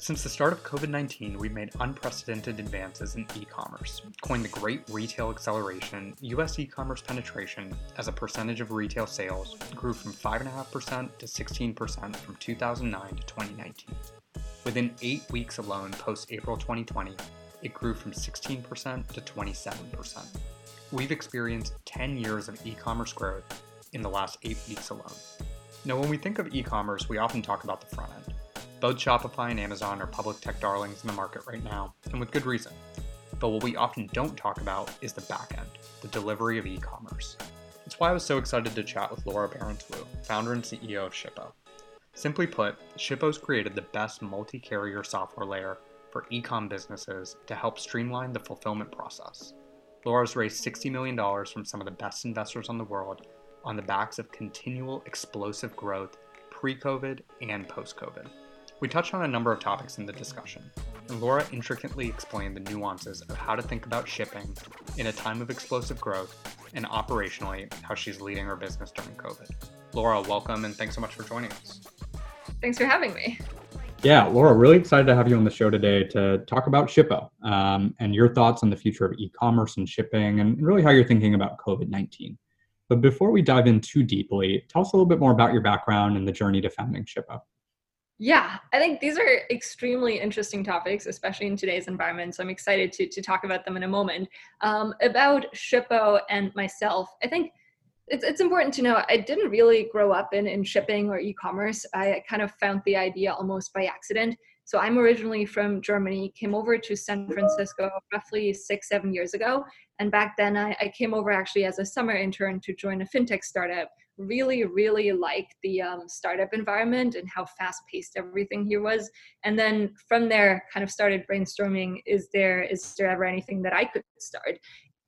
Since the start of COVID 19, we've made unprecedented advances in e commerce. Coined the Great Retail Acceleration, US e commerce penetration as a percentage of retail sales grew from 5.5% to 16% from 2009 to 2019. Within eight weeks alone post April 2020, it grew from 16% to 27%. We've experienced 10 years of e commerce growth in the last eight weeks alone. Now, when we think of e commerce, we often talk about the front end. Both Shopify and Amazon are public tech darlings in the market right now, and with good reason. But what we often don't talk about is the back end, the delivery of e commerce. That's why I was so excited to chat with Laura Behrens founder and CEO of Shippo. Simply put, Shippo's created the best multi carrier software layer for e com businesses to help streamline the fulfillment process. Laura's raised $60 million from some of the best investors on the world on the backs of continual explosive growth pre COVID and post COVID. We touched on a number of topics in the discussion, and Laura intricately explained the nuances of how to think about shipping in a time of explosive growth and operationally how she's leading her business during COVID. Laura, welcome and thanks so much for joining us. Thanks for having me. Yeah, Laura, really excited to have you on the show today to talk about Shippo um, and your thoughts on the future of e commerce and shipping and really how you're thinking about COVID 19. But before we dive in too deeply, tell us a little bit more about your background and the journey to founding Shippo. Yeah, I think these are extremely interesting topics, especially in today's environment. So I'm excited to, to talk about them in a moment. Um, about Shippo and myself, I think it's, it's important to know I didn't really grow up in, in shipping or e commerce. I kind of found the idea almost by accident. So I'm originally from Germany, came over to San Francisco roughly six, seven years ago. And back then I, I came over actually as a summer intern to join a fintech startup really, really liked the um, startup environment and how fast paced everything here was. And then from there, kind of started brainstorming: is there is there ever anything that I could start?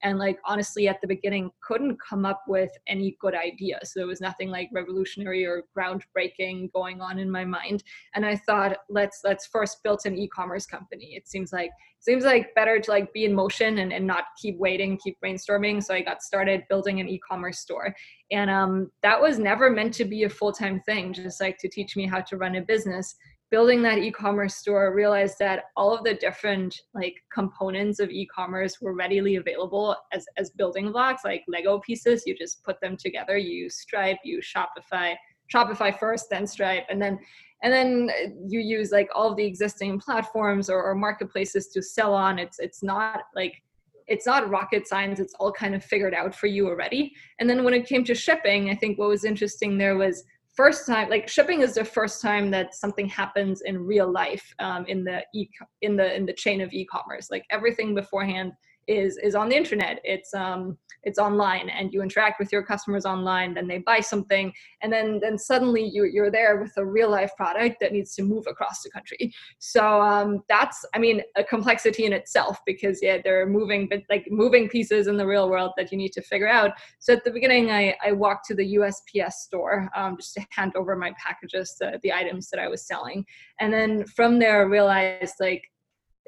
And like honestly at the beginning couldn't come up with any good idea. So there was nothing like revolutionary or groundbreaking going on in my mind. And i thought let's let's first build an e-commerce company. It seems like seems like better to like be in motion and, and not keep waiting keep brainstorming. So i got started building an e-commerce store. And um, that was never meant to be a full-time thing just like to teach me how to run a business building that e-commerce store realized that all of the different like components of e-commerce were readily available as, as building blocks like lego pieces. You just put them together. You use stripe you shopify shopify first then stripe and then and then you use like all of the existing platforms or, or marketplaces to sell on. It's it's not like it's not rocket science. It's all kind of figured out for you already. And then when it came to shipping i think what was interesting there was first time like shipping is the first time that something happens in real life um, in the e in the in the chain of e-commerce. Like everything beforehand is is on the internet. It's um it's online and you interact with your customers online then they buy something and then then suddenly you, you're there with a real life product that needs to move across the country. So um that's i mean a complexity in itself because yeah there are moving but like moving pieces in the real world that you need to figure out. So at the beginning i i walked to the usps store um, just to hand over my packages to the items that i was selling. And then from there I realized like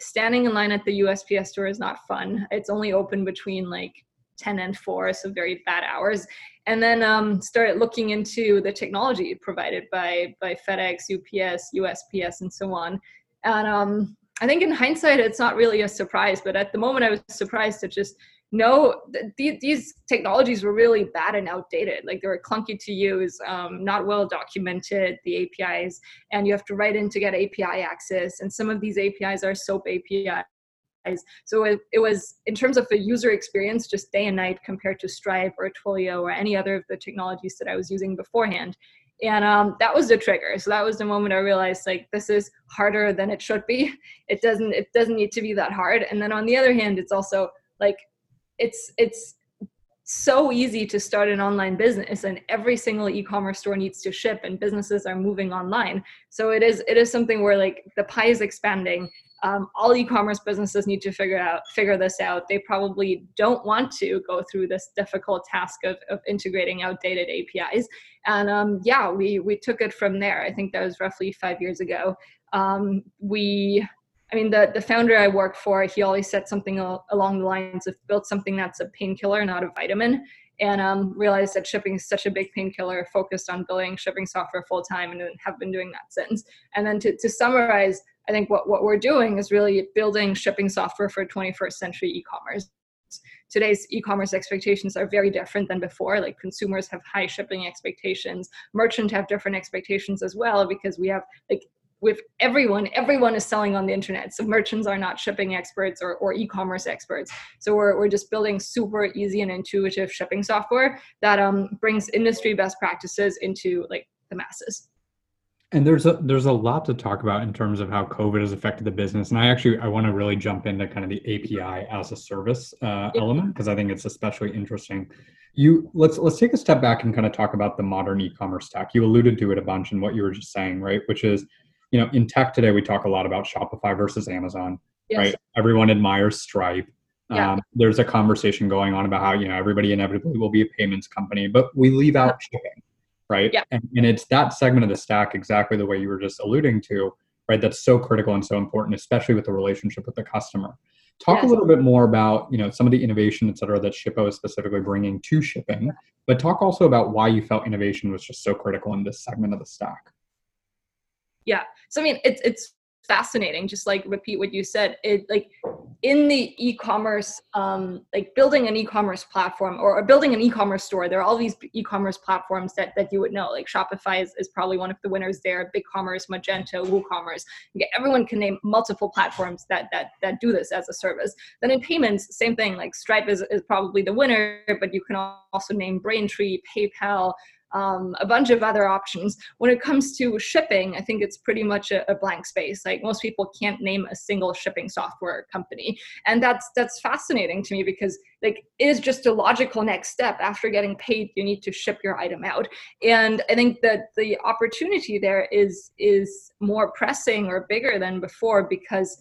standing in line at the USPS store is not fun. It's only open between like 10 and 4, so very bad hours. And then um, started looking into the technology provided by by FedEx, UPS, USPS, and so on. And um, I think in hindsight, it's not really a surprise, but at the moment, I was surprised to just no th- these technologies were really bad and outdated. Like they were clunky to use um, not well documented the apis and you have to write in to get api access and some of these apis are soap apis so it, it was in terms of the user experience just day and night compared to stripe or twilio or any other of the technologies that i was using beforehand. And um, that was the trigger. So that was the moment i realized like this is harder than it should be. It doesn't it doesn't need to be that hard. And then on the other hand it's also like it's it's so easy to start an online business and every single e-commerce store needs to ship and businesses are moving online. So it is it is something where like the pie is expanding. Um, all e-commerce businesses need to figure out figure this out. They probably don't want to go through this difficult task of, of integrating outdated apis and um, yeah we we took it from there. I think that was roughly five years ago. Um, we I mean, the, the founder I work for, he always said something along the lines of build something that's a painkiller, not a vitamin. And um, realized that shipping is such a big painkiller, focused on building shipping software full time and have been doing that since. And then to, to summarize, I think what, what we're doing is really building shipping software for 21st century e-commerce. Today's e-commerce expectations are very different than before. Like consumers have high shipping expectations, merchants have different expectations as well because we have like with everyone everyone is selling on the internet so merchants are not shipping experts or, or e-commerce experts so we're, we're just building super easy and intuitive shipping software that um, brings industry best practices into like the masses and there's a there's a lot to talk about in terms of how COVID has affected the business, and I actually I want to really jump into kind of the API as a service uh, element because I think it's especially interesting. You let's let's take a step back and kind of talk about the modern e-commerce stack. You alluded to it a bunch in what you were just saying, right? Which is, you know, in tech today we talk a lot about Shopify versus Amazon, yes. right? Everyone admires Stripe. Yeah. Um, there's a conversation going on about how you know everybody inevitably will be a payments company, but we leave out shipping right? Yeah. And, and it's that segment of the stack, exactly the way you were just alluding to, right? That's so critical and so important, especially with the relationship with the customer. Talk yes. a little bit more about, you know, some of the innovation, et cetera, that Shippo is specifically bringing to shipping, but talk also about why you felt innovation was just so critical in this segment of the stack. Yeah. So I mean, it's it's fascinating just like repeat what you said. It like in the e-commerce um like building an e-commerce platform or, or building an e-commerce store there are all these e-commerce platforms that that you would know like shopify is, is probably one of the winners there BigCommerce magento woocommerce. Everyone can name multiple platforms that that that do this as a service. Then in payments same thing like stripe is, is probably the winner but you can also name braintree paypal um, a bunch of other options. When it comes to shipping, I think it's pretty much a, a, blank space. Like most people can't name a single shipping software company, and that's that's fascinating to me because like it is just a logical next step. After getting paid, you need to ship your item out, and I think that the opportunity there is is more pressing or bigger than before because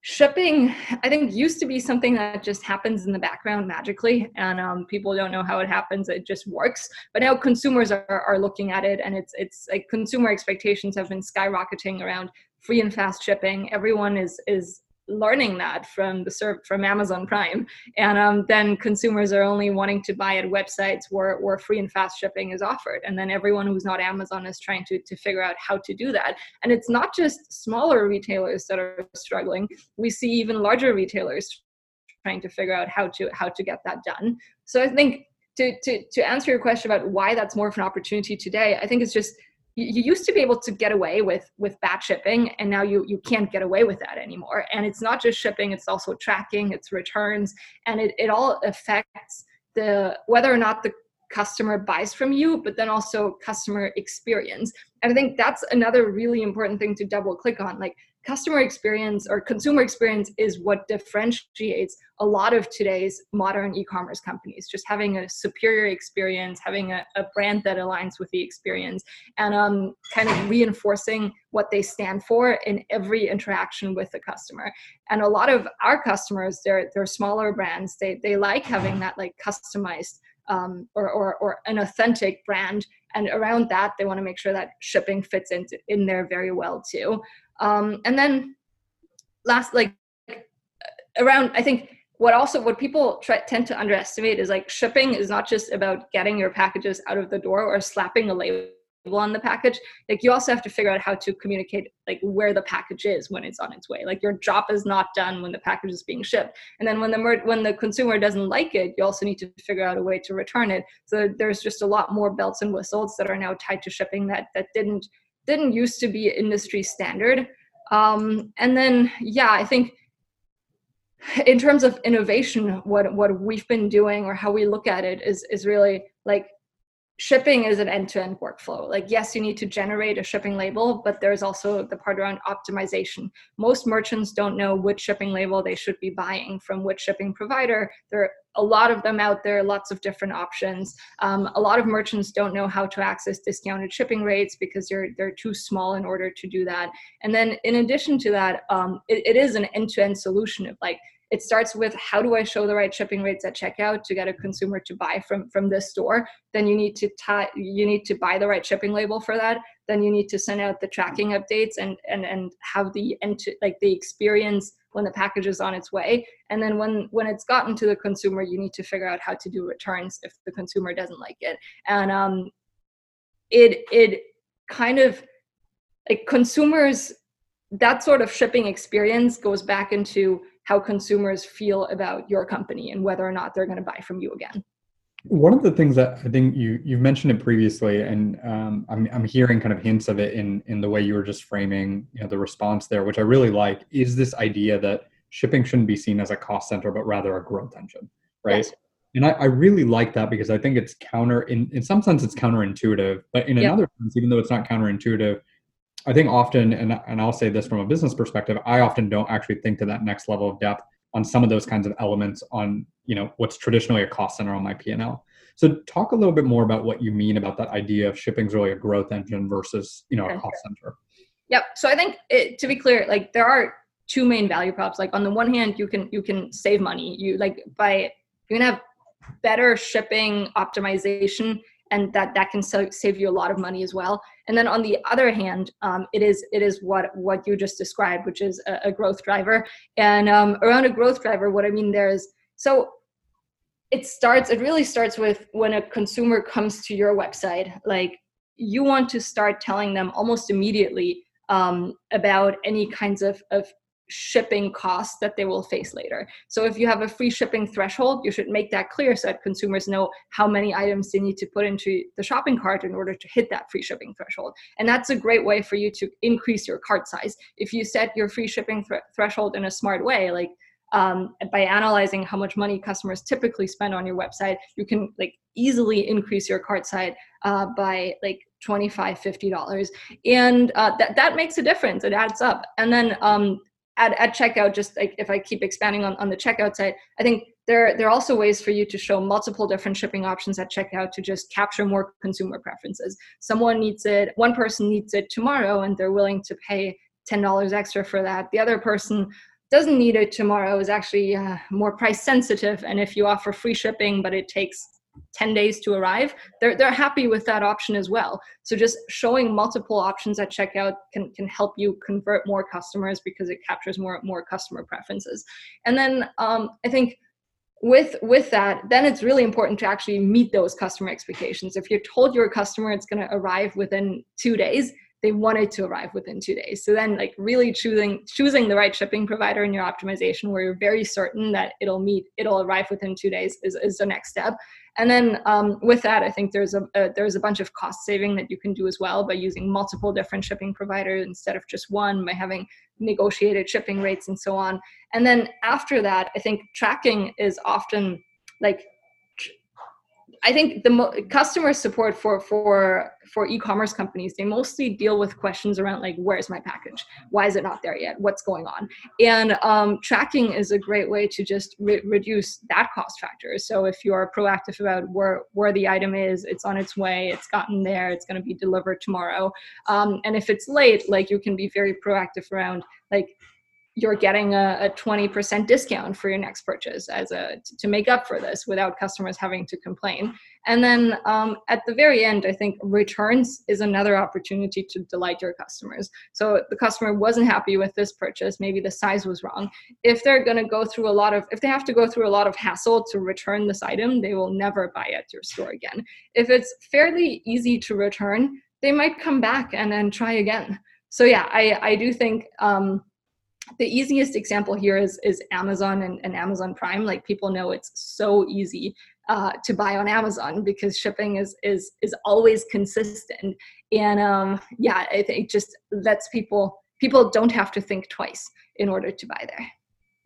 shipping i think used to be something that just happens in the background magically and um, people don't know how it happens it just works. But now consumers are, are looking at it and it's it's like consumer expectations have been skyrocketing around free and fast shipping. Everyone is is learning that from the serv- from Amazon Prime, and um, then consumers are only wanting to buy at websites where, where free and fast shipping is offered, and then everyone who's not Amazon is trying to to figure out how to do that. And it's not just smaller retailers that are struggling; we see even larger retailers trying to figure out how to how to get that done. So I think to to to answer your question about why that's more of an opportunity today, I think it's just you used to be able to get away with with batch shipping and now you you can't get away with that anymore. And it's not just shipping it's also tracking it's returns and it, it all affects the whether or not the customer buys from you but then also customer experience. And i think that's another really important thing to double click on like customer experience or consumer experience is what differentiates a lot of today's modern e-commerce companies. Just having a superior experience having a, a brand that aligns with the experience and um, kind of reinforcing what they stand for in every interaction with the customer. And a lot of our customers they're they're smaller brands. They they like having that like customized um, or, or, or an authentic brand. And around that they want to make sure that shipping fits into in there very well too um, and then last like around i think what also what people try, tend to underestimate is like shipping is not just about getting your packages out of the door or slapping a label on the package. Like you also have to figure out how to communicate like where the package is when it's on its way. Like your job is not done when the package is being shipped. And then when the mer- when the consumer doesn't like it you also need to figure out a way to return it. So there's just a lot more belts and whistles that are now tied to shipping that that didn't didn't used to be industry standard. Um, and then, yeah, I think in terms of innovation, what what we've been doing or how we look at it is is really like shipping is an end-to-end workflow. Like yes you need to generate a shipping label but there's also the part around optimization. Most merchants don't know which shipping label they should be buying from which shipping provider. There are a lot of them out there lots of different options. Um, a lot of merchants don't know how to access discounted shipping rates because they're they're too small in order to do that. And then in addition to that um, it, it is an end-to-end solution of like it starts with how do i show the right shipping rates at checkout to get a consumer to buy from from this store? Then you need to tie you need to buy the right shipping label for that. Then you need to send out the tracking updates and and and have the like the experience when the package is on its way. And then when when it's gotten to the consumer you need to figure out how to do returns if the consumer doesn't like it. And um it it kind of like consumers that sort of shipping experience goes back into how consumers feel about your company and whether or not they're going to buy from you again. One of the things that I think you you've mentioned it previously, and um, I'm I'm hearing kind of hints of it in in the way you were just framing you know the response there, which I really like, is this idea that shipping shouldn't be seen as a cost center, but rather a growth engine, right? Yes. And I, I, really like that because I think it's counter in in some sense it's counterintuitive, but in yep. another sense, even though it's not counterintuitive, I think often, and and I'll say this from a business perspective, I often don't actually think to that next level of depth on some of those kinds of elements on you know what's traditionally a cost center on my P&L. So talk a little bit more about what you mean about that idea of shipping's really a growth engine versus you know a cost center. Yep. So I think it, to be clear, like there are two main value props. Like on the one hand, you can you can save money. You like by you can have better shipping optimization and that that can so save you a lot of money as well. And then on the other hand um, it is it is what what you just described which is a, a growth driver. And um, around a growth driver what i mean there is so it starts it really starts with when a consumer comes to your website like you want to start telling them almost immediately um, about any kinds of, of shipping costs that they will face later. So if you have a free shipping threshold, you should make that clear so that consumers know how many items they need to put into the shopping cart in order to hit that free shipping threshold. And that's a great way for you to increase your cart size. If you set your free shipping th- threshold in a smart way, like um, by analyzing how much money customers typically spend on your website, you can like easily increase your cart size uh, by like 25 50 dollars and uh, that, that makes a difference it adds up and then um, at, at checkout, just like if I keep expanding on, on the checkout side, I think there, there are also ways for you to show multiple different shipping options at checkout to just capture more consumer preferences. Someone needs it, one person needs it tomorrow and they're willing to pay $10 extra for that. The other person doesn't need it tomorrow is actually uh, more price sensitive. And if you offer free shipping, but it takes 10 days to arrive they're, they're happy with that option as well so just showing multiple options at checkout can, can help you convert more customers because it captures more more customer preferences and then um, i think with with that then it's really important to actually meet those customer expectations if you're told your customer it's going to arrive within two days they wanted to arrive within two days. So then like really choosing choosing the right shipping provider in your optimization where you're very certain that it'll meet, it'll arrive within two days is, is the next step. And then um, with that, I think there's a, a, there's a bunch of cost saving that you can do as well by using multiple different shipping providers instead of just one, by having negotiated shipping rates and so on. And then after that, I think tracking is often like I think the mo- customer support for for for e-commerce companies they mostly deal with questions around like where's my package? Why is it not there yet? What's going on? And um, tracking is a great way to just re- reduce that cost factor. So if you are proactive about where where the item is it's on its way it's gotten there it's going to be delivered tomorrow. Um, and if it's late like you can be very proactive around like you're getting a, a 20% discount for your next purchase as a to make up for this without customers having to complain. And then um, at the very end i think returns is another opportunity to delight your customers. So the customer wasn't happy with this purchase maybe the size was wrong. If they're going to go through a lot of if they have to go through a lot of hassle to return this item they will never buy at your store again. If it's fairly easy to return they might come back and then try again. So yeah i i do think um, the easiest example here is is Amazon and, and Amazon Prime. Like people know it's so easy uh, to buy on Amazon because shipping is is is always consistent. And um, yeah, I think it just lets people people don't have to think twice in order to buy there.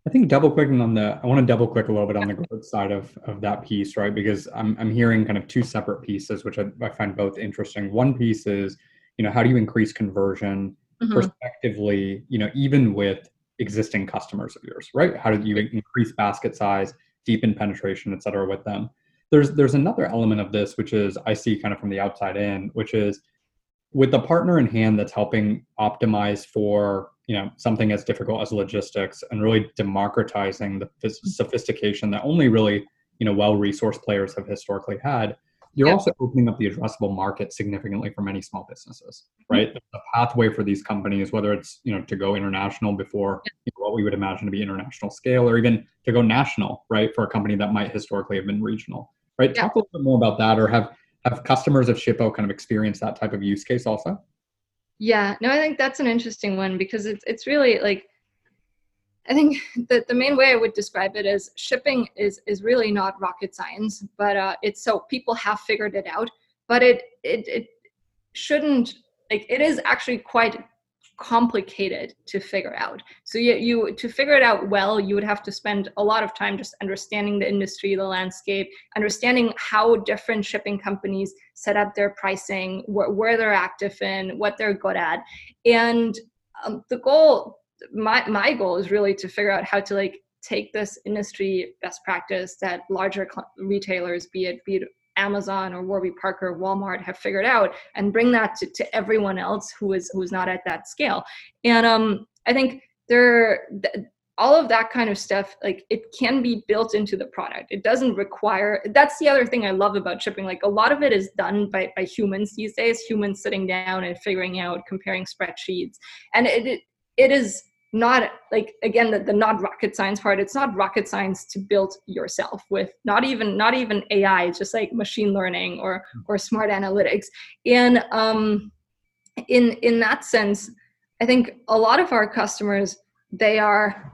I think double clicking on the I want to double click a little bit on the growth side of of that piece, right? Because I'm I'm hearing kind of two separate pieces, which I, I find both interesting. One piece is, you know, how do you increase conversion? Mm-hmm. Prospectively, you know, even with existing customers of yours, right? How do you increase basket size, deepen penetration, et cetera, with them? There's there's another element of this which is I see kind of from the outside in, which is with the partner in hand that's helping optimize for you know something as difficult as logistics and really democratizing the mm-hmm. sophistication that only really you know well-resourced players have historically had you're yep. also opening up the addressable market significantly for many small businesses mm-hmm. right mm-hmm. the pathway for these companies whether it's you know to go international before yep. you know, what we would imagine to be international scale or even to go national right for a company that might historically have been regional right yep. talk a little bit more about that or have have customers of shippo kind of experienced that type of use case also Yeah, no, I think that's an interesting one because it's it's really like I think that the main way I would describe it is shipping is is really not rocket science, but uh, it's so people have figured it out, but it it it shouldn't like it is actually quite complicated to figure out. So you, you to figure it out well, you would have to spend a lot of time just understanding the industry, the landscape, understanding how different shipping companies set up their pricing, wh- where they're active in, what they're good at, and um, the goal my my goal is really to figure out how to like take this industry best practice that larger cl- retailers, be it be it Amazon or Warby Parker, Walmart, have figured out, and bring that to, to everyone else who is who's not at that scale. And um, I think there. Th- all of that kind of stuff like it can be built into the product it doesn't require that's the other thing i love about shipping like a lot of it is done by, by humans these days humans sitting down and figuring out comparing spreadsheets and it, it, it is not like again the, the not rocket science part it's not rocket science to build yourself with not even not even ai it's just like machine learning or or smart analytics. And um in in that sense i think a lot of our customers they are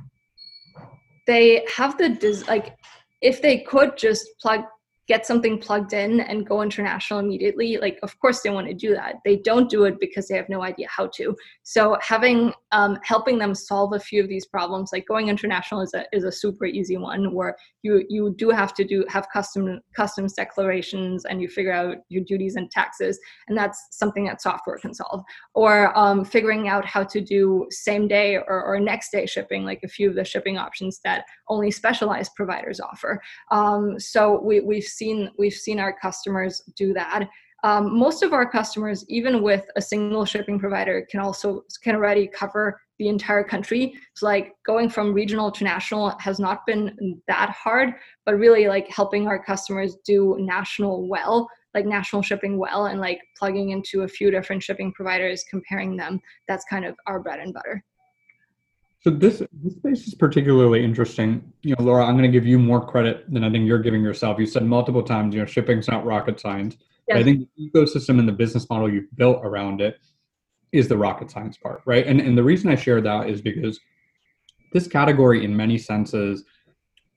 they have the des- like if they could just plug get something plugged in and go international immediately like of course they want to do that. They don't do it because they have no idea how to. So having um, helping them solve a few of these problems like going international is a, is a super easy one where you you do have to do have custom customs declarations and you figure out your duties and taxes and that's something that software can solve. Or um, figuring out how to do same day or, or next day shipping like a few of the shipping options that only specialized providers offer. Um, so we, we've seen we've seen our customers do that. Um, most of our customers, even with a single shipping provider, can also can already cover the entire country. So like going from regional to national has not been that hard, but really like helping our customers do national well, like national shipping well, and like plugging into a few different shipping providers, comparing them. That's kind of our bread and butter. So this this space is particularly interesting. You know, Laura, I'm going to give you more credit than I think you're giving yourself. You said multiple times, you know, shipping's not rocket science. Yes. I think the ecosystem and the business model you've built around it is the rocket science part, right? And and the reason I share that is because this category, in many senses,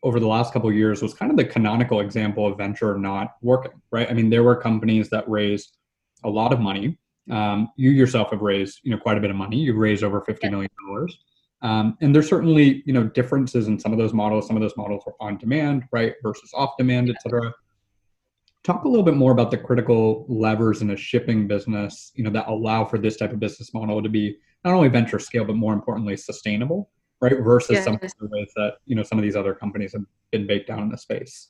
over the last couple years, was kind of the canonical example of venture not working, right? I mean, there were companies that raised a lot of money. Um, you yourself have raised, you know, quite a bit of money. You've raised over fifty million dollars. Um, and there's certainly you know differences in some of those models. Some of those models are on demand, right, versus off demand, et cetera. Talk a little bit more about the critical levers in a shipping business, you know, that allow for this type of business model to be not only venture scale, but more importantly, sustainable, right? Versus yes. some of the ways that you know some of these other companies have been baked down in the space.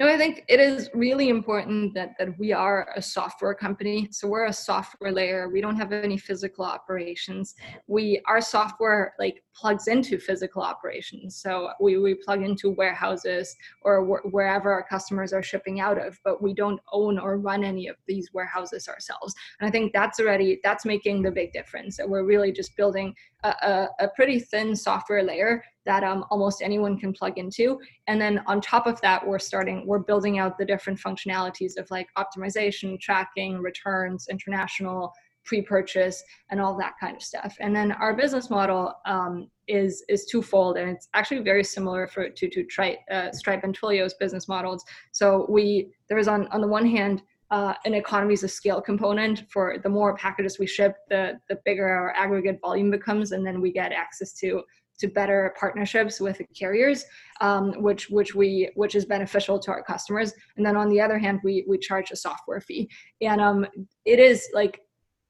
No, I think it is really important that, that we are a software company. So we're a software layer. We don't have any physical operations. We our software like plugs into physical operations. So we, we plug into warehouses or wh- wherever our customers are shipping out of, but we don't own or run any of these warehouses ourselves. And I think that's already that's making the big difference. So we're really just building a, a, a pretty thin software layer that um, almost anyone can plug into. And then on top of that, we're starting, we're building out the different functionalities of like optimization, tracking, returns, international, pre-purchase, and all that kind of stuff. And then our business model um, is is twofold, and it's actually very similar for to to try, uh, Stripe and Twilio's business models. So we there is on on the one hand. Uh, an economies of scale component for the more packages we ship, the the bigger our aggregate volume becomes, and then we get access to to better partnerships with carriers, um, which which we which is beneficial to our customers. And then on the other hand, we we charge a software fee, and um, it is like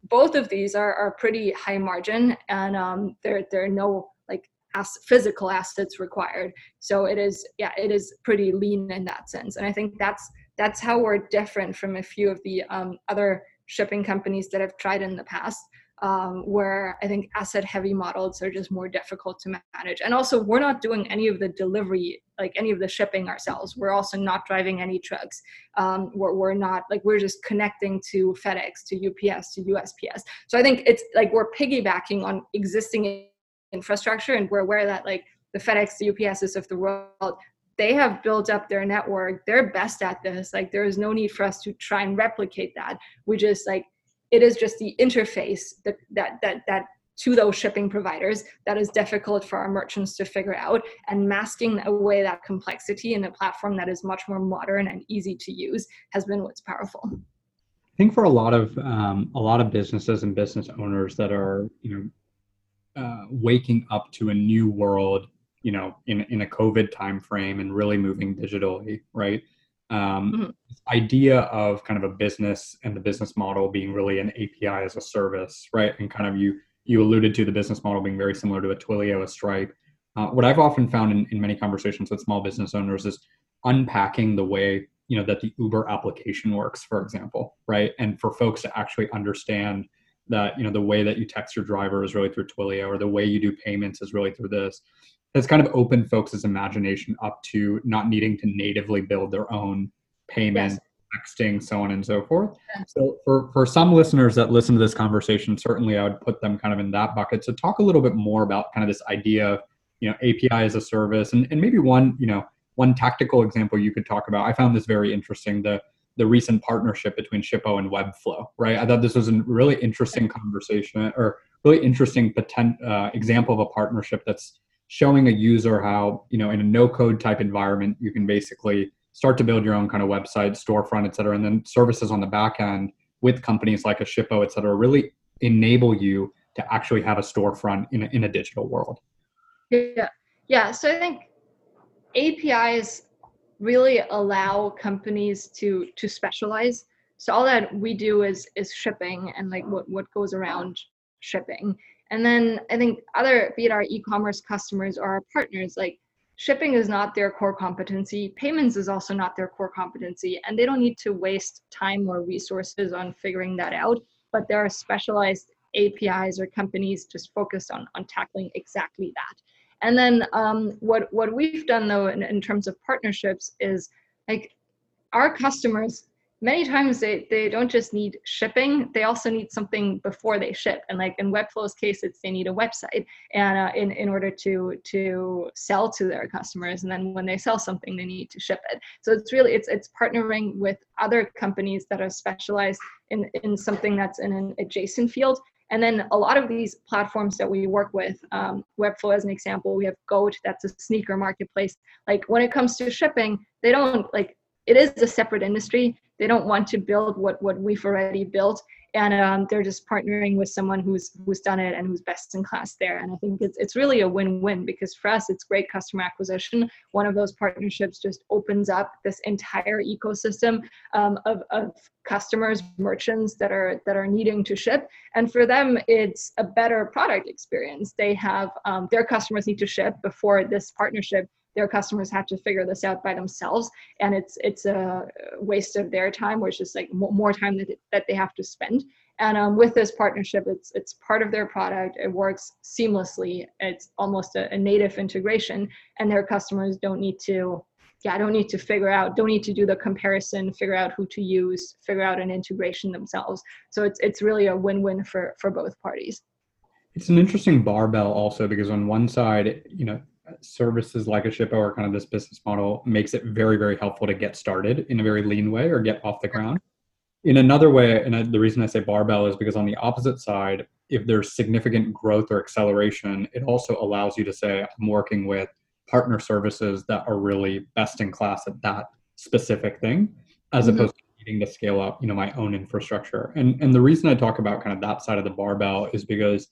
both of these are are pretty high margin, and um, there there are no like as physical assets required. So it is yeah it is pretty lean in that sense, and I think that's that's how we're different from a few of the um, other shipping companies that have tried in the past um, where I think asset heavy models are just more difficult to manage. And also, we're not doing any of the delivery, like any of the shipping ourselves. We're also not driving any trucks. Um, we're, we're not like we're just connecting to FedEx, to UPS, to USPS. So I think it's like we're piggybacking on existing infrastructure, and we're aware that like the FedEx, the UPSs of the world, they have built up their network. They're best at this. Like there is no need for us to try and replicate that. We just like it is just the interface that that that that to those shipping providers that is difficult for our merchants to figure out and masking away that complexity in a platform that is much more modern and easy to use has been what's powerful. I think for a lot of um, a lot of businesses and business owners that are you know uh, waking up to a new world you know in, in a covid time frame and really moving digitally right um, mm-hmm. idea of kind of a business and the business model being really an api as a service right? And kind of you you alluded to the business model being very similar to a twilio a stripe. Uh, what i've often found in, in many conversations with small business owners is unpacking the way you know that the uber application works for example right? And for folks to actually understand that you know the way that you text your driver is really through twilio or the way you do payments is really through this has kind of opened folks' imagination up to not needing to natively build their own payment, yes. texting, so on and so forth. So for, for some listeners that listen to this conversation, certainly I would put them kind of in that bucket. So talk a little bit more about kind of this idea of, you know, API as a service and, and maybe one, you know, one tactical example you could talk about. I found this very interesting. The the recent partnership between Shippo and Webflow, right? I thought this was a really interesting conversation or really interesting potent, uh, example of a partnership that's showing a user how you know in a no code type environment you can basically start to build your own kind of website storefront et cetera and then services on the back end with companies like a shippo et cetera really enable you to actually have a storefront in a, in a digital world. Yeah. Yeah so i think apis really allow companies to to specialize. So all that we do is is shipping and like what what goes around shipping and then I think other, be it our e-commerce customers or our partners, like shipping is not their core competency. Payments is also not their core competency, and they don't need to waste time or resources on figuring that out. But there are specialized APIs or companies just focused on on tackling exactly that. And then um, what what we've done though in, in terms of partnerships is like our customers many times they, they don't just need shipping they also need something before they ship. And like in webflow's case it's they need a website and uh, in, in order to to sell to their customers. And then when they sell something they need to ship it. So it's really it's it's partnering with other companies that are specialized in in something that's in an adjacent field. And then a lot of these platforms that we work with, um, Webflow as an example, we have Goat, that's a sneaker marketplace. Like when it comes to shipping, they don't like it is a separate industry they don't want to build what what we've already built. And um, they're just partnering with someone who's who's done it and who's best in class there. And i think it's, it's really a win-win because for us it's great customer acquisition. One of those partnerships just opens up this entire ecosystem um, of, of customers merchants that are that are needing to ship. And for them it's a better product experience. They have um, their customers need to ship before this partnership their customers have to figure this out by themselves. And it's it's a waste of their time which is like more time that, that they have to spend. And um, with this partnership it's it's part of their product. It works seamlessly. It's almost a, a native integration. And their customers don't need to yeah, don't need to figure out, don't need to do the comparison, figure out who to use, figure out an integration themselves. So it's it's really a win-win for for both parties. It's an interesting barbell also because on one side, you know, services like a Shippo or kind of this business model makes it very, very helpful to get started in a very lean way or get off the ground. In another way, and the reason I say barbell is because on the opposite side, if there's significant growth or acceleration, it also allows you to say, I'm working with partner services that are really best in class at that specific thing, as mm-hmm. opposed to needing to scale up, you know, my own infrastructure. And and the reason I talk about kind of that side of the barbell is because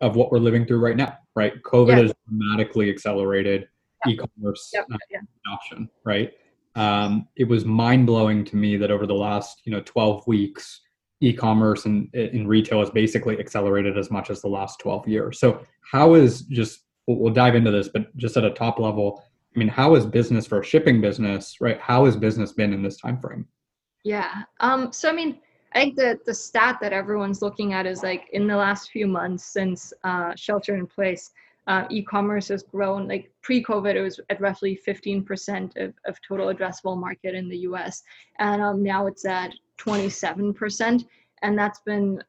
of what we're living through right now, right? COVID yeah. has dramatically accelerated yeah. e-commerce yep. uh, yeah. adoption, right? Um, it was mind blowing to me that over the last, you know, 12 weeks, e-commerce and in retail has basically accelerated as much as the last 12 years. So how is just we'll, we'll dive into this, but just at a top level, I mean, how is business for a shipping business, right? How has business been in this time frame? Yeah. Um, so I mean, I think that the stat that everyone's looking at is like in the last few months since uh, shelter in place, uh, e-commerce has grown. Like pre-COVID, it was at roughly 15% of, of total addressable market in the U.S., and um, now it's at 27%. And that's been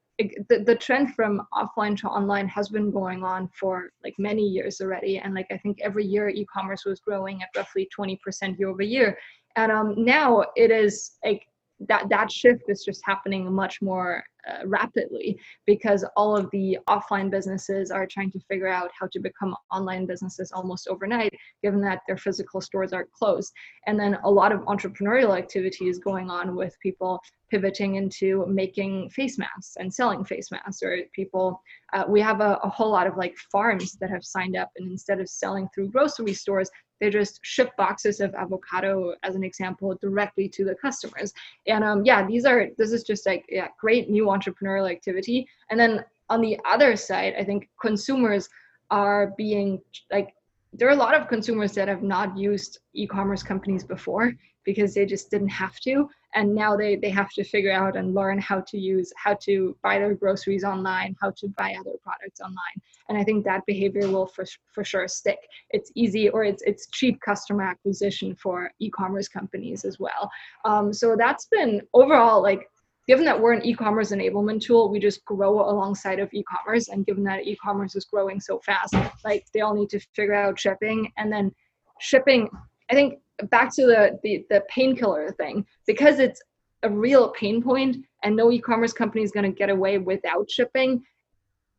the, the trend from offline to online has been going on for like many years already. And like I think every year e-commerce was growing at roughly 20% year over year. And um, now it is like that that shift is just happening much more uh, rapidly because all of the offline businesses are trying to figure out how to become online businesses almost overnight, given that their physical stores are closed. And then a lot of entrepreneurial activity is going on with people pivoting into making face masks and selling face masks or people uh, we have a, a, whole lot of like farms that have signed up and instead of selling through grocery stores they just ship boxes of avocado as an example directly to the customers and um, yeah these are this is just like yeah great new entrepreneurial activity. And then on the other side i think consumers are being like there are a lot of consumers that have not used e-commerce companies before because they just didn't have to. And now they they have to figure out and learn how to use how to buy their groceries online how to buy other products online. And i think that behavior will for, for sure stick. It's easy or it's it's cheap customer acquisition for e-commerce companies as well. Um, so that's been overall like given that we're an e-commerce enablement tool we just grow alongside of e-commerce and given that e-commerce is growing so fast like they all need to figure out shipping and then shipping i think back to the the, the painkiller thing because it's a real pain point and no e-commerce company is going to get away without shipping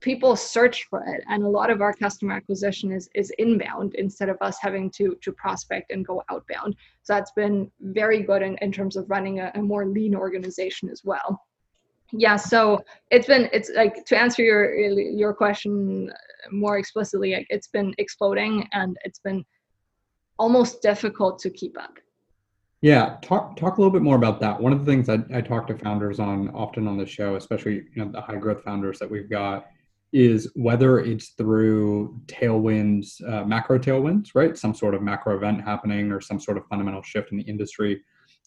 people search for it and a lot of our customer acquisition is is inbound instead of us having to to prospect and go outbound so that's been very good in, in terms of running a, a more lean organization as well yeah so it's been it's like to answer your your question more explicitly like it's been exploding and it's been almost difficult to keep up. Yeah, talk talk a little bit more about that. One of the things I, I talk to founders on often on the show, especially you know the high growth founders that we've got, is whether it's through tailwinds, uh, macro tailwinds, right? Some sort of macro event happening or some sort of fundamental shift in the industry,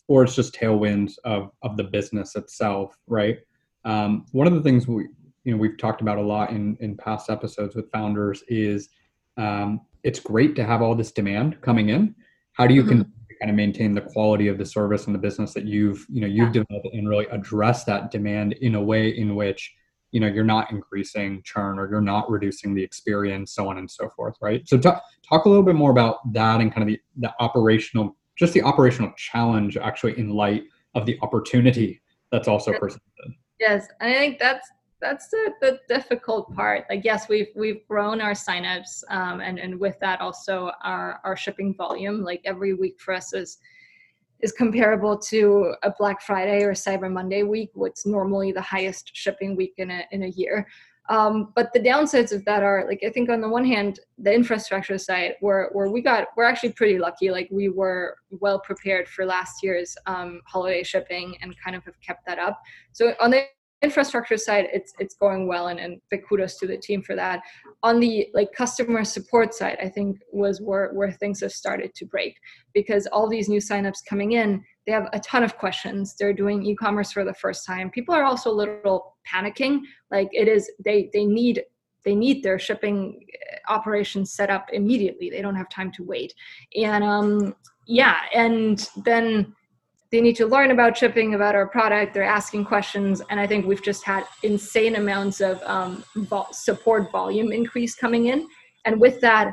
or it's just tailwinds of of the business itself, right? Um, one of the things we you know we've talked about a lot in in past episodes with founders is um, it's great to have all this demand coming in. How do you mm-hmm. can kind of maintain the quality of the service and the business that you've you know you've yeah. developed and really address that demand in a way in which you know you're not increasing churn or you're not reducing the experience so on and so forth right so talk, talk a little bit more about that and kind of the, the operational just the operational challenge actually in light of the opportunity that's also presented yes i think that's that's the, the difficult part. Like, yes, we've we've grown our signups, um, and and with that also our our shipping volume. Like every week for us is is comparable to a Black Friday or Cyber Monday week, what's normally the highest shipping week in a in a year. Um, but the downsides of that are like I think on the one hand, the infrastructure side where where we got we're actually pretty lucky. Like we were well prepared for last year's um, holiday shipping and kind of have kept that up. So on the infrastructure side it's it's going well and, and big kudos to the team for that. On the like customer support side i think was where where things have started to break because all these new signups coming in they have a ton of questions. They're doing e-commerce for the first time. People are also a little panicking like it is they they need they need their shipping uh, operations set up immediately. They don't have time to wait. And um yeah and then they need to learn about shipping, about our product. They're asking questions, and I think we've just had insane amounts of um, support volume increase coming in. And with that,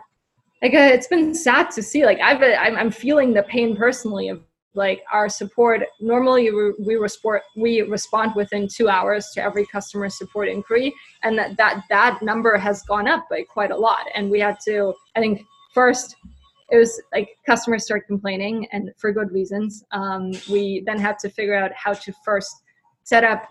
like uh, it's been sad to see. Like I've been, I'm, I'm feeling the pain personally of like our support. Normally, we, we respond we respond within two hours to every customer support inquiry, and that that that number has gone up by quite a lot. And we had to, I think, first it was like customers start complaining and for good reasons. Um, we then had to figure out how to first set up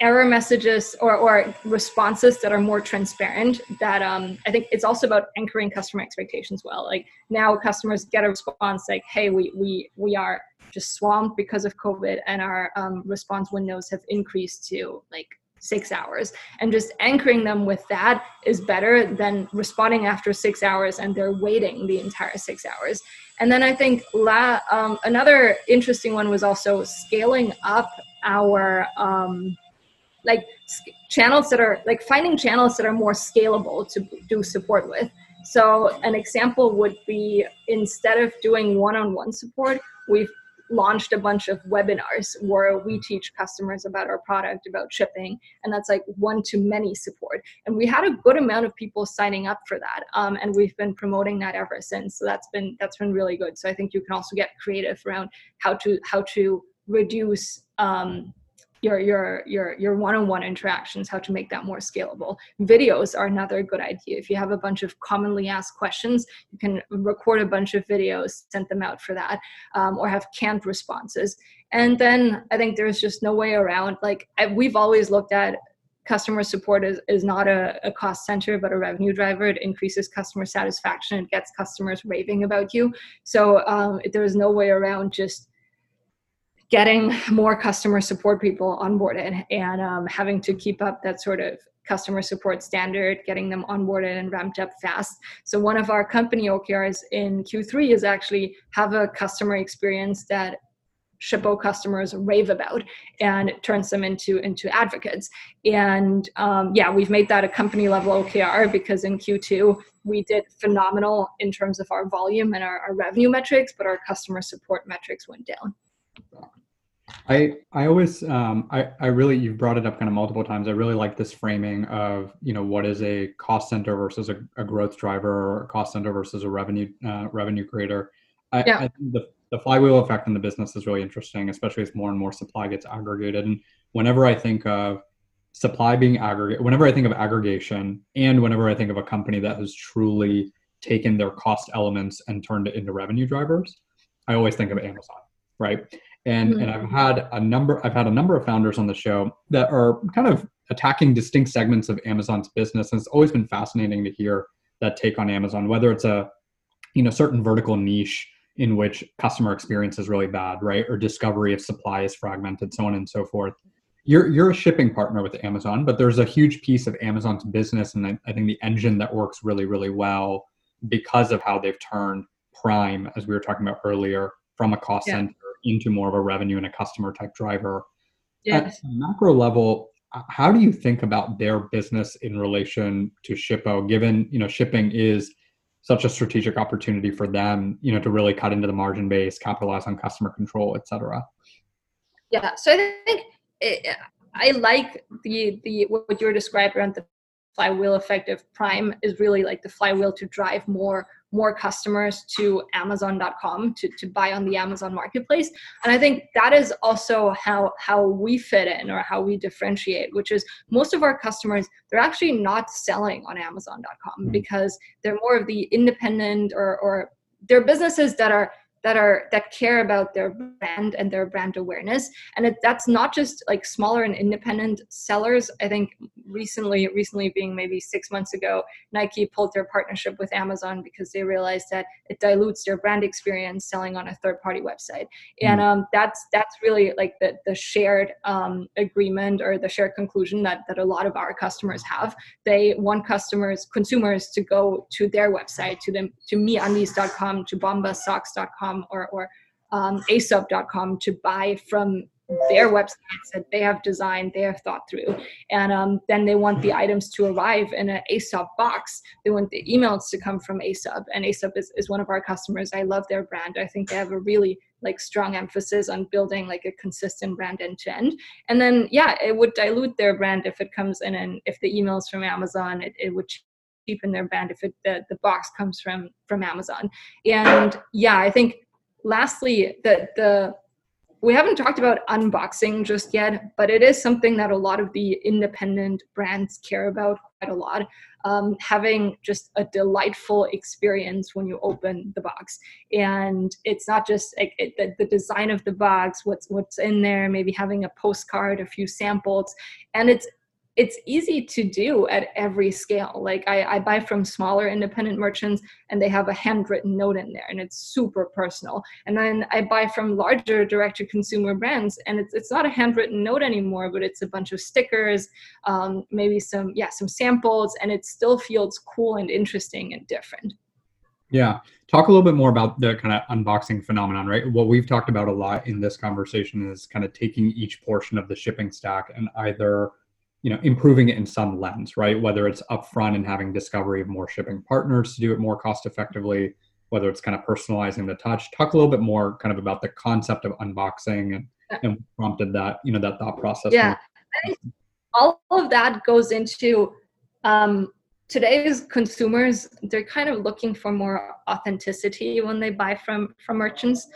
error messages or, or responses that are more transparent that um, i think it's also about anchoring customer expectations well. Like now customers get a response like hey we we we are just swamped because of covid and our um, response windows have increased to like six hours. And just anchoring them with that is better than responding after six hours and they're waiting the entire six hours. And then i think la, um, another interesting one was also scaling up our um, like channels that are like finding channels that are more scalable to do support with. So an example would be instead of doing one-on-one support we've launched a bunch of webinars where we teach customers about our product, about shipping, and that's like one to many support. And we had a good amount of people signing up for that, um, and we've been promoting that ever since. So that's been that's been really good. So I think you can also get creative around how to how to reduce um, your your your your one-on-one interactions how to make that more scalable. Videos are another good idea. If you have a bunch of commonly asked questions you can record a bunch of videos send them out for that um, or have canned responses. And then i think there's just no way around like I, we've always looked at customer support is, is not a, a cost center but a revenue driver. It increases customer satisfaction it gets customers raving about you. So um, there's no way around just getting more customer support people onboarded and um, having to keep up that sort of customer support standard, getting them onboarded and ramped up fast. So one of our company OKRs in Q3 is actually have a customer experience that Shippo customers rave about and turns them into into advocates. And um, yeah, we've made that a company level OKR because in Q2 we did phenomenal in terms of our volume and our, our revenue metrics, but our customer support metrics went down. I I always um, I I really you've brought it up kind of multiple times. I really like this framing of you know what is a cost center versus a, a growth driver, or a cost center versus a revenue uh, revenue creator. I, yeah. I the the flywheel effect in the business is really interesting, especially as more and more supply gets aggregated. And whenever I think of supply being aggregate, whenever I think of aggregation, and whenever I think of a company that has truly taken their cost elements and turned it into revenue drivers, I always think of Amazon, right? And mm-hmm. and I've had a number I've had a number of founders on the show that are kind of attacking distinct segments of Amazon's business and it's always been fascinating to hear that take on Amazon whether it's a you know certain vertical niche in which customer experience is really bad right or discovery of supply is fragmented so on and so forth you're you're a shipping partner with Amazon but there's a huge piece of Amazon's business and I, I think the engine that works really really well because of how they've turned prime as we were talking about earlier from a cost yeah. center into more of a revenue and a customer type driver. Yes. At macro level, how do you think about their business in relation to Shippo, given you know shipping is such a strategic opportunity for them, you know, to really cut into the margin base, capitalize on customer control, et cetera? Yeah, so I think it, I like the the what you're describing around the flywheel effect of Prime is really like the flywheel to drive more more customers to amazon.com to, to buy on the amazon marketplace. And i think that is also how how we fit in or how we differentiate which is most of our customers they're actually not selling on amazon.com mm-hmm. because they're more of the independent or or they're businesses that are that are that care about their brand and their brand awareness. And it, that's not just like smaller and independent sellers. I think recently recently being maybe six months ago nike pulled their partnership with amazon because they realized that it dilutes their brand experience selling on a third party website and mm. um, that's that's really like the, the shared um, agreement or the shared conclusion that that a lot of our customers have they want customers consumers to go to their website to them to meundies.com to bombasocks.com or, or um, aesop.com to buy from their websites that they have designed, they have thought through. And um, then they want the items to arrive in an Aesop box. They want the emails to come from Aesop. And Aesop is, is one of our customers. I love their brand. I think they have a really like strong emphasis on building like a consistent brand end to end. And then yeah, it would dilute their brand if it comes in and if the emails from Amazon, it, it would cheapen their brand if it, the, the box comes from from Amazon. And yeah, I think lastly, the the we haven't talked about unboxing just yet, but it is something that a lot of the independent brands care about quite a lot. Um, having just a delightful experience when you open the box, and it's not just like it, the, the design of the box, what's what's in there, maybe having a postcard, a few samples, and it's it's easy to do at every scale. Like I, I, buy from smaller independent merchants and they have a handwritten note in there and it's super personal. And then I buy from larger direct to consumer brands and it's, it's not a handwritten note anymore, but it's a bunch of stickers, um, maybe some, yeah, some samples and it still feels cool and interesting and different. Yeah. Talk a little bit more about the kind of unboxing phenomenon, right? What we've talked about a lot in this conversation is kind of taking each portion of the shipping stack and either you know improving it in some lens right? Whether it's upfront and having discovery of more shipping partners to do it more cost effectively whether it's kind of personalizing the touch. Talk a little bit more kind of about the concept of unboxing and, and prompted that you know that thought process. Yeah. All of that goes into um, today's consumers they're kind of looking for more authenticity when they buy from from merchants.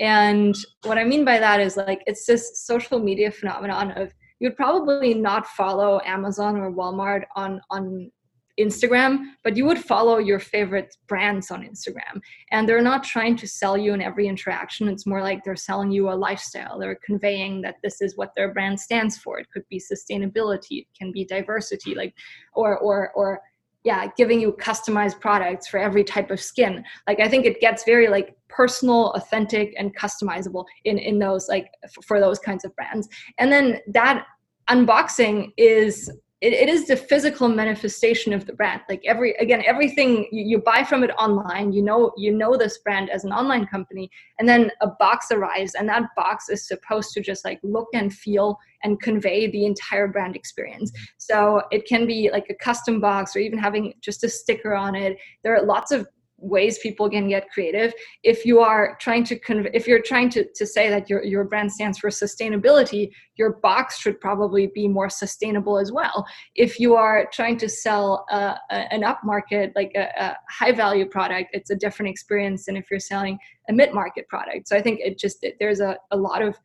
And what I mean by that is like it's this social media phenomenon of you'd probably not follow Amazon or Walmart on on Instagram, but you would follow your favorite brands on Instagram. And they're not trying to sell you in every interaction. It's more like they're selling you a lifestyle. They're conveying that this is what their brand stands for. It could be sustainability, it can be diversity, like or or or yeah, giving you customized products for every type of skin. Like I think it gets very like personal, authentic, and customizable in in those like f- for those kinds of brands. And then that unboxing is it, it is the physical manifestation of the brand. Like every again everything you, you, buy from it online you know you know this brand as an online company and then a box arrives and that box is supposed to just like look and feel and convey the entire brand experience. Mm-hmm. So it can be like a custom box or even having just a sticker on it. There are lots of ways people can get creative. If you are trying to conv- if you're trying to, to say that your, your brand stands for sustainability your box should probably be more sustainable as well. If you are trying to sell a, a, an upmarket like a, a high value product it's a different experience than if you're selling a mid-market product. So i think it just it, there's a, a lot of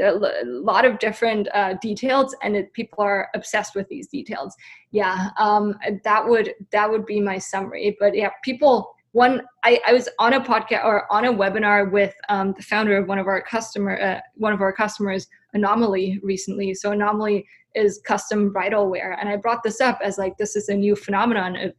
a lot of different uh, details and it, people are obsessed with these details. Yeah um, that would that would be my summary. But yeah people one I, I was on a podcast or on a webinar with um, the founder of one of our customer uh, one of our customers Anomalie recently. So Anomalie is custom bridal wear and i brought this up as like this is a new phenomenon of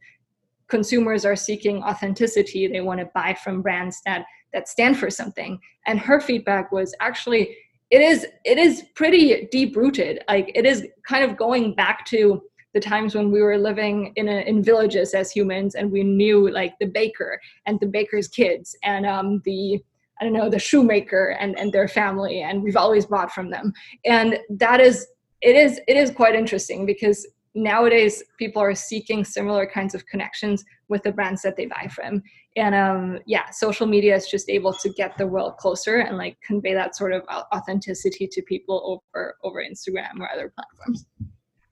consumers are seeking authenticity. They want to buy from brands that that stand for something. And her feedback was actually it is it is pretty deep rooted. Like it is kind of going back to the times when we were living in a, in villages as humans and we knew like the baker and the baker's kids and um, the I don't know the shoemaker and and their family and we've always bought from them. And that is it is it is quite interesting because nowadays people are seeking similar kinds of connections with the brands that they buy from. And um yeah social media is just able to get the world closer and like convey that sort of authenticity to people over over instagram or other platforms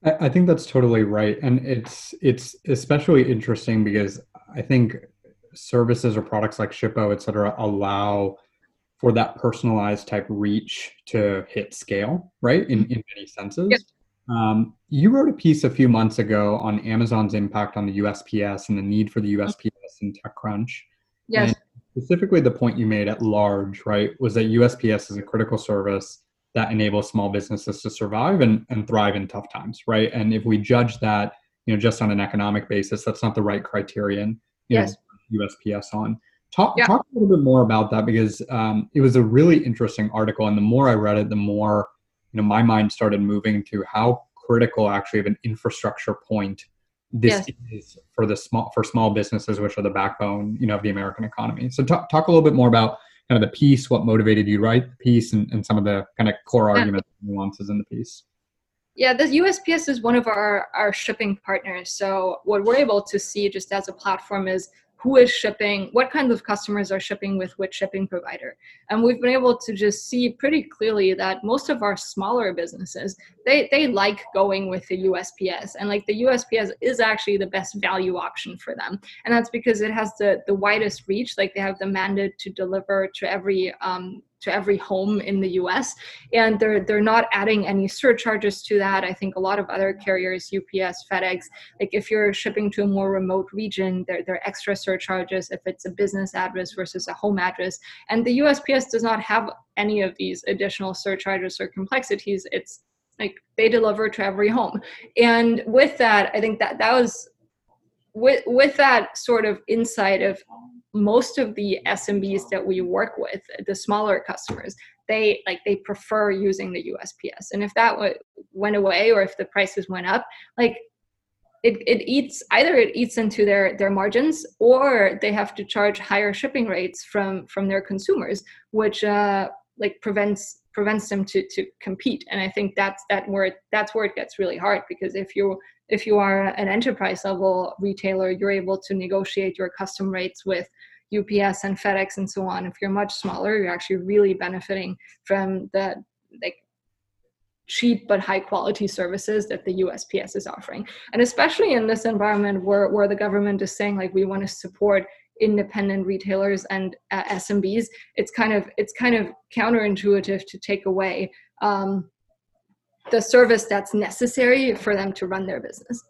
I think that's totally right, and it's it's especially interesting because I think services or products like Shippo, et cetera, allow for that personalized type reach to hit scale, right? In in many senses. Yep. Um, you wrote a piece a few months ago on Amazon's impact on the USPS and the need for the USPS in TechCrunch. Yes. And specifically, the point you made at large, right, was that USPS is a critical service that enables small businesses to survive and, and thrive in tough times, right? And if we judge that, you know, just on an economic basis, that's not the right criterion. yes. USPS on. Talk yeah. talk a little bit more about that because um, it was a really interesting article, and the more I read it, the more you know my mind started moving to how critical actually of an infrastructure point this yes. is for the small for small businesses, which are the backbone, you know, of the American economy. So talk talk a little bit more about kind of the piece, what motivated you to write the piece, and, and some of the kind of core arguments and nuances in the piece. Yeah, the USPS is one of our, our shipping partners. So what we're able to see just as a platform is who is shipping, what kinds of customers are shipping with which shipping provider. And we've been able to just see pretty clearly that most of our smaller businesses, they, they like going with the USPS. And like the USPS is actually the best value option for them. And that's because it has the, the widest reach, like they have the mandate to deliver to every um, to every home in the US. And they're they're not adding any surcharges to that. I think a lot of other carriers, UPS, FedEx, like if you're shipping to a more remote region, there, there are extra surcharges if it's a business address versus a home address. And the USPS does not have any of these additional surcharges or complexities. It's like they deliver to every home. And with that, I think that that was with with that sort of insight of most of the SMBs that we work with, the smaller customers, they like they prefer using the USPS. And if that went away or if the prices went up, like it, it eats either it eats into their their margins or they have to charge higher shipping rates from from their consumers, which uh, like prevents prevents them to to compete. And I think that's that where it, that's where it gets really hard because if you if you are an enterprise level retailer, you're able to negotiate your custom rates with UPS and FedEx and so on. If you're much smaller, you're actually really benefiting from the like cheap but high quality services that the USPS is offering. And especially in this environment where, where the government is saying like we want to support independent retailers and uh, SMBs, it's kind of it's kind of counterintuitive to take away um, the service that's necessary for them to run their business.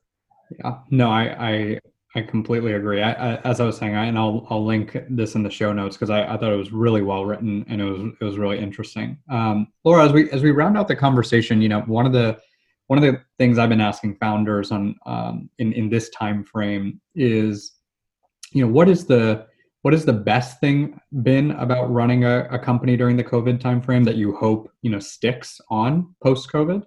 Yeah, no, I I, I completely agree. I, I, as I was saying, I, and I'll I'll link this in the show notes because I, I thought it was really well written and it was it was really interesting. Um, Laura, as we as we round out the conversation, you know, one of the one of the things I've been asking founders on um, in in this time frame is, you know, what is the what is the best thing been about running a, a company during the COVID timeframe that you hope you know sticks on post COVID,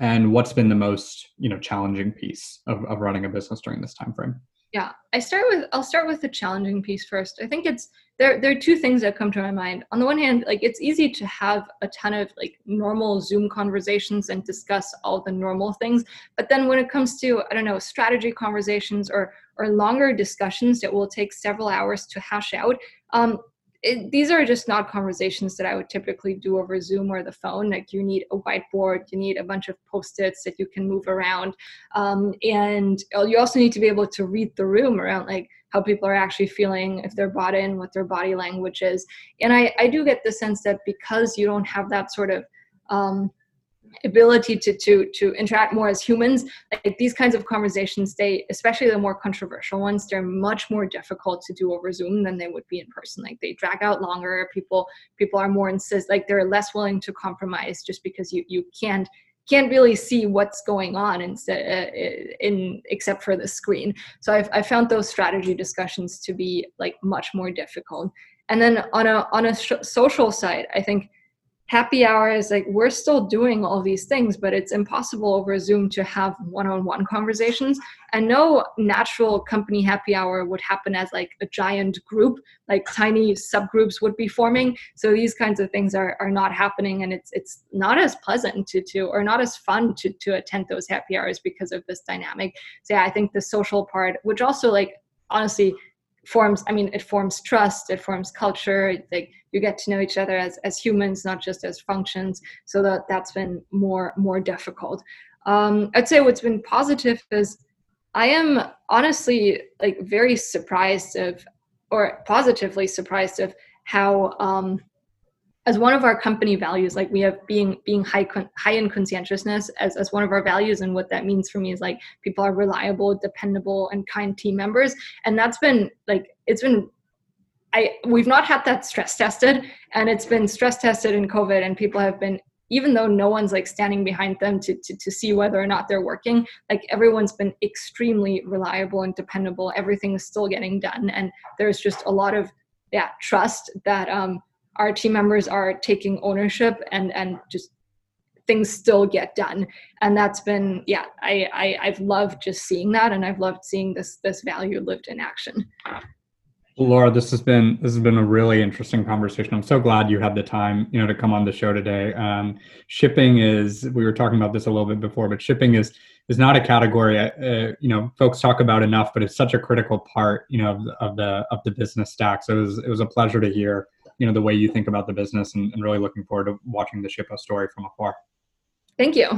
and what's been the most you know challenging piece of, of running a business during this time frame? Yeah, I start with I'll start with the challenging piece first. I think it's there there are two things that come to my mind. On the one hand, like it's easy to have a ton of like normal Zoom conversations and discuss all the normal things, but then when it comes to I don't know, strategy conversations or or longer discussions that will take several hours to hash out, um, it, these are just not conversations that I would typically do over Zoom or the phone. Like you need a whiteboard, you need a bunch of post-its that you can move around, um, and you also need to be able to read the room around like how people are actually feeling, if they're bought in, what their body language is. And I, I do get the sense that because you don't have that sort of um, ability to to to interact more as humans like these kinds of conversations they especially the more controversial ones they're much more difficult to do over zoom than they would be in person. Like they drag out longer people people are more insist like they're less willing to compromise just because you you can't can't really see what's going on instead uh, in except for the screen. So I've, i found those strategy discussions to be like much more difficult. And then on a on a sh- social side i think happy hour is like we're still doing all these things but it's impossible over zoom to have one-on-one conversations. And no natural company happy hour would happen as like a giant group like tiny subgroups would be forming. So these kinds of things are, are not happening and it's it's not as pleasant to to or not as fun to to attend those happy hours because of this dynamic. So yeah i think the social part which also like honestly forms i mean it forms trust it forms culture like you get to know each other as as humans not just as functions. So that that's been more more difficult. Um, i'd say what's been positive is i am honestly like very surprised of or positively surprised of how um, as one of our company values like we have being being high high in conscientiousness as, as one of our values. And what that means for me is like people are reliable dependable and kind team members. And that's been like it's been i we've not had that stress tested. And it's been stress tested in covid. And people have been even though no one's like standing behind them to, to, to see whether or not they're working like everyone's been extremely reliable and dependable. Everything is still getting done. And there's just a lot of yeah trust that um our team members are taking ownership and and just things still get done and that's been yeah I, I i've loved just seeing that and i've loved seeing this this value lived in action Laura, this has been this has been a really interesting conversation. I'm so glad you had the time, you know, to come on the show today. Um, shipping is we were talking about this a little bit before, but shipping is is not a category uh, you know folks talk about enough, but it's such a critical part, you know, of the of the, of the business stack. So it was it was a pleasure to hear you know the way you think about the business and, and really looking forward to watching the Shippo story from afar. Thank you.